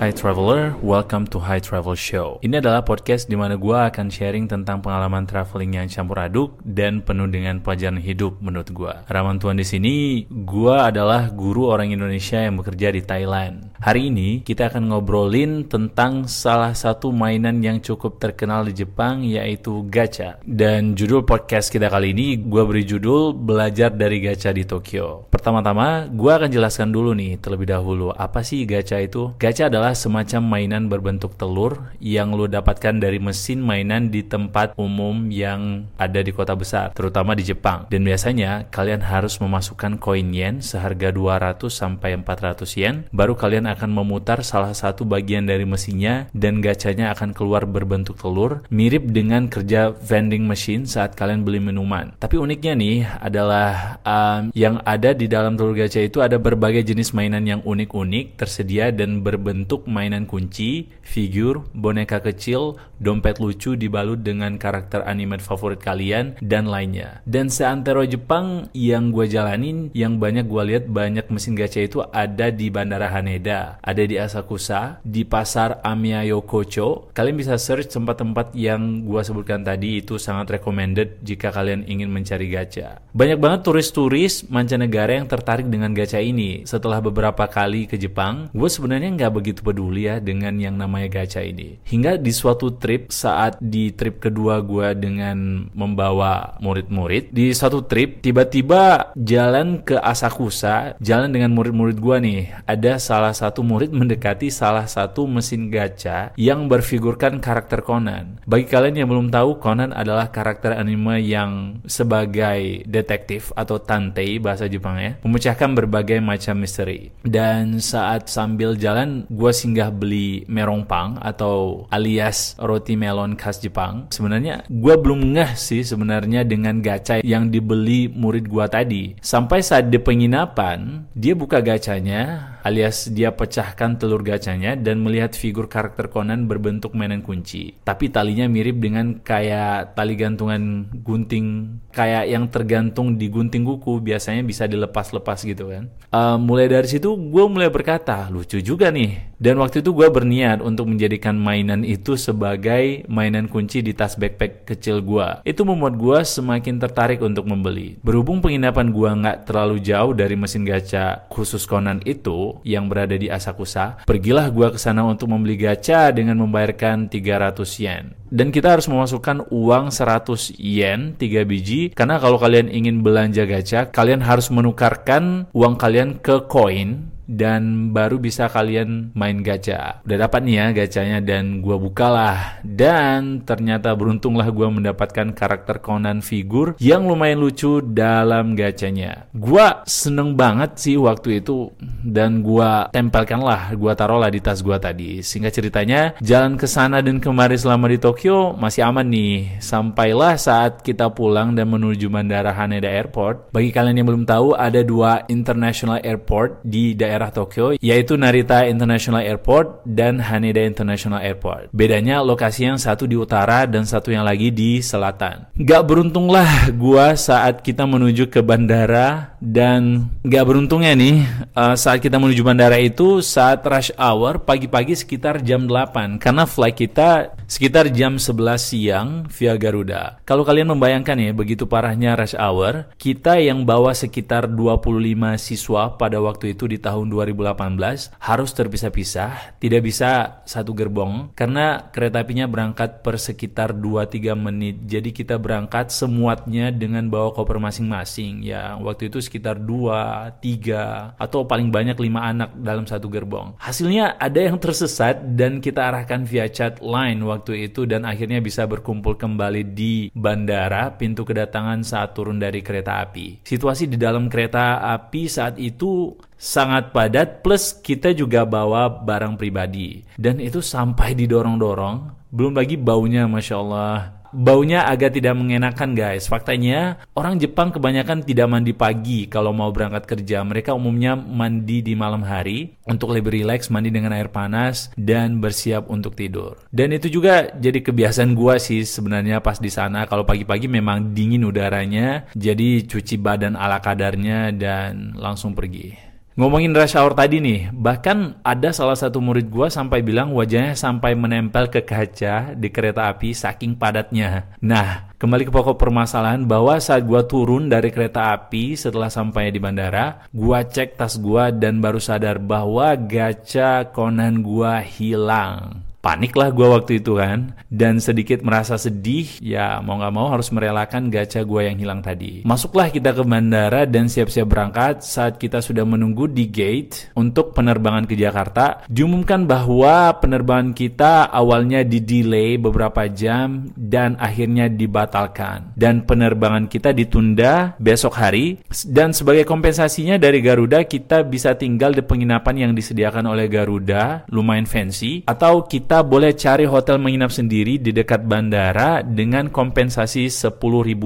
Hi Traveler, welcome to Hi Travel Show. Ini adalah podcast di mana gue akan sharing tentang pengalaman traveling yang campur aduk dan penuh dengan pelajaran hidup menurut gue. Raman Tuhan di sini, gue adalah guru orang Indonesia yang bekerja di Thailand. Hari ini kita akan ngobrolin tentang salah satu mainan yang cukup terkenal di Jepang yaitu gacha. Dan judul podcast kita kali ini gue beri judul Belajar dari Gacha di Tokyo. Pertama-tama, gue akan jelaskan dulu nih terlebih dahulu apa sih gacha itu. Gacha adalah semacam mainan berbentuk telur yang lo dapatkan dari mesin mainan di tempat umum yang ada di kota besar, terutama di Jepang. Dan biasanya kalian harus memasukkan koin yen seharga 200 sampai 400 yen, baru kalian akan memutar salah satu bagian dari mesinnya dan gacanya akan keluar berbentuk telur, mirip dengan kerja vending machine saat kalian beli minuman. Tapi uniknya nih adalah um, yang ada di dalam telur gacha itu ada berbagai jenis mainan yang unik-unik tersedia dan berbentuk bentuk mainan kunci, figur, boneka kecil, dompet lucu dibalut dengan karakter animat favorit kalian, dan lainnya. Dan seantero Jepang yang gue jalanin, yang banyak gue lihat banyak mesin gacha itu ada di Bandara Haneda, ada di Asakusa, di Pasar Amiya Yokocho. Kalian bisa search tempat-tempat yang gue sebutkan tadi itu sangat recommended jika kalian ingin mencari gacha. Banyak banget turis-turis mancanegara yang tertarik dengan gacha ini. Setelah beberapa kali ke Jepang, gue sebenarnya nggak begitu peduli ya dengan yang namanya gacha ini. Hingga di suatu trip saat di trip kedua gue dengan membawa murid-murid di suatu trip tiba-tiba jalan ke Asakusa jalan dengan murid-murid gue nih ada salah satu murid mendekati salah satu mesin gacha yang berfigurkan karakter Conan. Bagi kalian yang belum tahu Conan adalah karakter anime yang sebagai detektif atau tantei bahasa Jepang ya memecahkan berbagai macam misteri. Dan saat sambil jalan gue singgah beli merongpang atau alias roti melon khas Jepang, sebenarnya gue belum ngeh sih sebenarnya dengan gacha yang dibeli murid gue tadi. Sampai saat di penginapan, dia buka gacanya alias dia pecahkan telur gacanya dan melihat figur karakter Conan berbentuk mainan kunci. Tapi talinya mirip dengan kayak tali gantungan gunting kayak yang tergantung di gunting kuku biasanya bisa dilepas-lepas gitu kan. Uh, mulai dari situ gue mulai berkata lucu juga nih dan waktu itu gue berniat untuk menjadikan mainan itu sebagai mainan kunci di tas backpack kecil gue. Itu membuat gue semakin tertarik untuk membeli. Berhubung penginapan gue nggak terlalu jauh dari mesin gacha khusus Conan itu yang berada di Asakusa, pergilah gue ke sana untuk membeli gacha dengan membayarkan 300 yen. Dan kita harus memasukkan uang 100 yen 3 biji karena kalau kalian ingin belanja gacha, kalian harus menukarkan uang kalian ke koin dan baru bisa kalian main gacha. Udah dapat nih ya gacanya dan gua bukalah dan ternyata beruntunglah gua mendapatkan karakter Conan figur yang lumayan lucu dalam gacanya. Gua seneng banget sih waktu itu dan gua tempelkan lah, gua taruh lah di tas gua tadi. Singkat ceritanya, jalan ke sana dan kemari selama di Tokyo masih aman nih. Sampailah saat kita pulang dan menuju Bandara Haneda Airport. Bagi kalian yang belum tahu, ada dua international airport di daerah daerah Tokyo, yaitu Narita International Airport dan Haneda International Airport. Bedanya lokasi yang satu di utara dan satu yang lagi di selatan. Gak beruntunglah gua saat kita menuju ke bandara dan gak beruntungnya nih uh, saat kita menuju bandara itu saat rush hour pagi-pagi sekitar jam 8 karena flight kita sekitar jam 11 siang via Garuda. Kalau kalian membayangkan ya begitu parahnya rush hour, kita yang bawa sekitar 25 siswa pada waktu itu di tahun 2018 harus terpisah-pisah, tidak bisa satu gerbong karena kereta apinya berangkat per sekitar 2-3 menit. Jadi kita berangkat semuatnya dengan bawa koper masing-masing ya. Waktu itu sekitar 2, 3 atau paling banyak 5 anak dalam satu gerbong. Hasilnya ada yang tersesat dan kita arahkan via chat line waktu waktu itu dan akhirnya bisa berkumpul kembali di bandara pintu kedatangan saat turun dari kereta api. Situasi di dalam kereta api saat itu sangat padat plus kita juga bawa barang pribadi dan itu sampai didorong-dorong belum lagi baunya masya Allah baunya agak tidak mengenakan guys. Faktanya orang Jepang kebanyakan tidak mandi pagi kalau mau berangkat kerja. Mereka umumnya mandi di malam hari untuk lebih rileks, mandi dengan air panas dan bersiap untuk tidur. Dan itu juga jadi kebiasaan gua sih sebenarnya pas di sana. Kalau pagi-pagi memang dingin udaranya, jadi cuci badan ala kadarnya dan langsung pergi. Ngomongin rush hour tadi nih, bahkan ada salah satu murid gua sampai bilang wajahnya sampai menempel ke kaca di kereta api saking padatnya. Nah, kembali ke pokok permasalahan bahwa saat gua turun dari kereta api setelah sampai di bandara, gua cek tas gua dan baru sadar bahwa gacha konan gua hilang panik lah gue waktu itu kan dan sedikit merasa sedih ya mau nggak mau harus merelakan gacha gue yang hilang tadi. Masuklah kita ke bandara dan siap-siap berangkat saat kita sudah menunggu di gate untuk penerbangan ke Jakarta. Diumumkan bahwa penerbangan kita awalnya di delay beberapa jam dan akhirnya dibatalkan. Dan penerbangan kita ditunda besok hari. Dan sebagai kompensasinya dari Garuda kita bisa tinggal di penginapan yang disediakan oleh Garuda lumayan fancy atau kita kita boleh cari hotel menginap sendiri di dekat bandara dengan kompensasi 10.000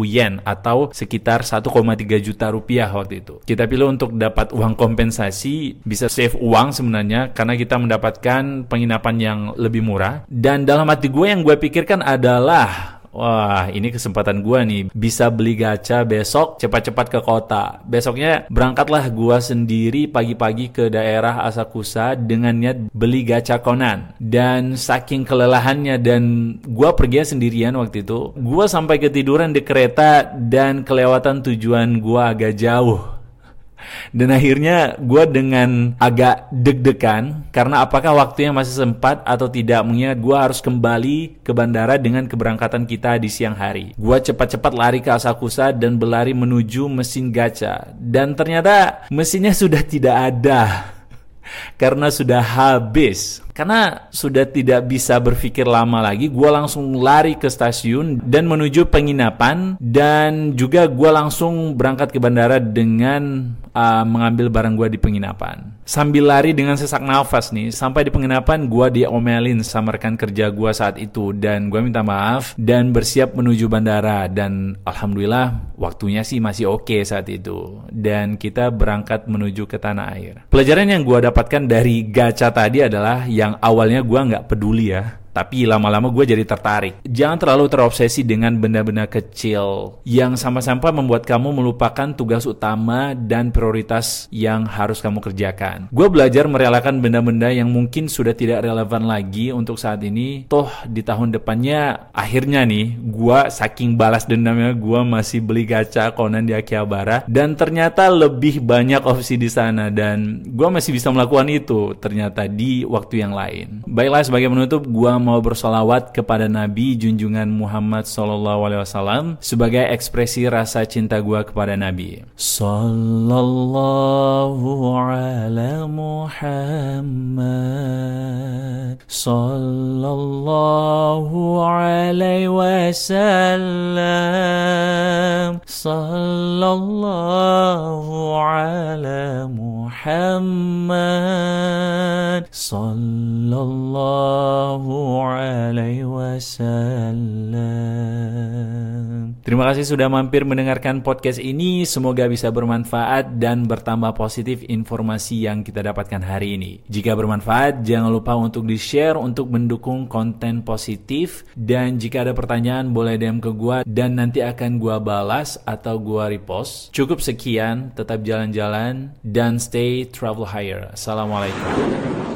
yen atau sekitar 1,3 juta rupiah waktu itu. Kita pilih untuk dapat uang kompensasi, bisa save uang sebenarnya karena kita mendapatkan penginapan yang lebih murah. Dan dalam hati gue yang gue pikirkan adalah Wah, ini kesempatan gua nih bisa beli gacha besok cepat-cepat ke kota. Besoknya berangkatlah gua sendiri pagi-pagi ke daerah Asakusa dengan niat beli gacha konan. Dan saking kelelahannya dan gua pergi sendirian waktu itu, gua sampai ketiduran di kereta dan kelewatan tujuan gua agak jauh. Dan akhirnya gue dengan agak deg-degan karena apakah waktunya masih sempat atau tidak mengingat gue harus kembali ke bandara dengan keberangkatan kita di siang hari. Gue cepat-cepat lari ke Asakusa dan berlari menuju mesin gacha. Dan ternyata mesinnya sudah tidak ada karena sudah habis. Karena sudah tidak bisa berpikir lama lagi, gue langsung lari ke stasiun dan menuju penginapan dan juga gue langsung berangkat ke bandara dengan uh, mengambil barang gue di penginapan. Sambil lari dengan sesak nafas nih, sampai di penginapan gue diomelin sama rekan kerja gue saat itu dan gue minta maaf dan bersiap menuju bandara dan alhamdulillah waktunya sih masih oke okay saat itu dan kita berangkat menuju ke tanah air. Pelajaran yang gue dapatkan dari gacha tadi adalah yang awalnya gue nggak peduli ya tapi lama-lama gue jadi tertarik. Jangan terlalu terobsesi dengan benda-benda kecil yang sama-sama membuat kamu melupakan tugas utama dan prioritas yang harus kamu kerjakan. Gue belajar merelakan benda-benda yang mungkin sudah tidak relevan lagi untuk saat ini. Toh di tahun depannya akhirnya nih gue saking balas dendamnya gue masih beli gacha Conan di Akihabara dan ternyata lebih banyak opsi di sana dan gue masih bisa melakukan itu ternyata di waktu yang lain. Baiklah sebagai penutup gue mau bersolawat kepada Nabi junjungan Muhammad Sallallahu Alaihi Wasallam sebagai ekspresi rasa cinta gua kepada Nabi. Sallallahu ala Muhammad. Sallallahu alaihi wasallam. Sallallahu ala Muhammad Sallallahu alaihi wasallam. Terima kasih sudah mampir mendengarkan podcast ini. Semoga bisa bermanfaat dan bertambah positif informasi yang kita dapatkan hari ini. Jika bermanfaat, jangan lupa untuk di-share untuk mendukung konten positif. Dan jika ada pertanyaan, boleh DM ke gua dan nanti akan gua balas atau gua repost. Cukup sekian, tetap jalan-jalan dan stay travel higher. Assalamualaikum.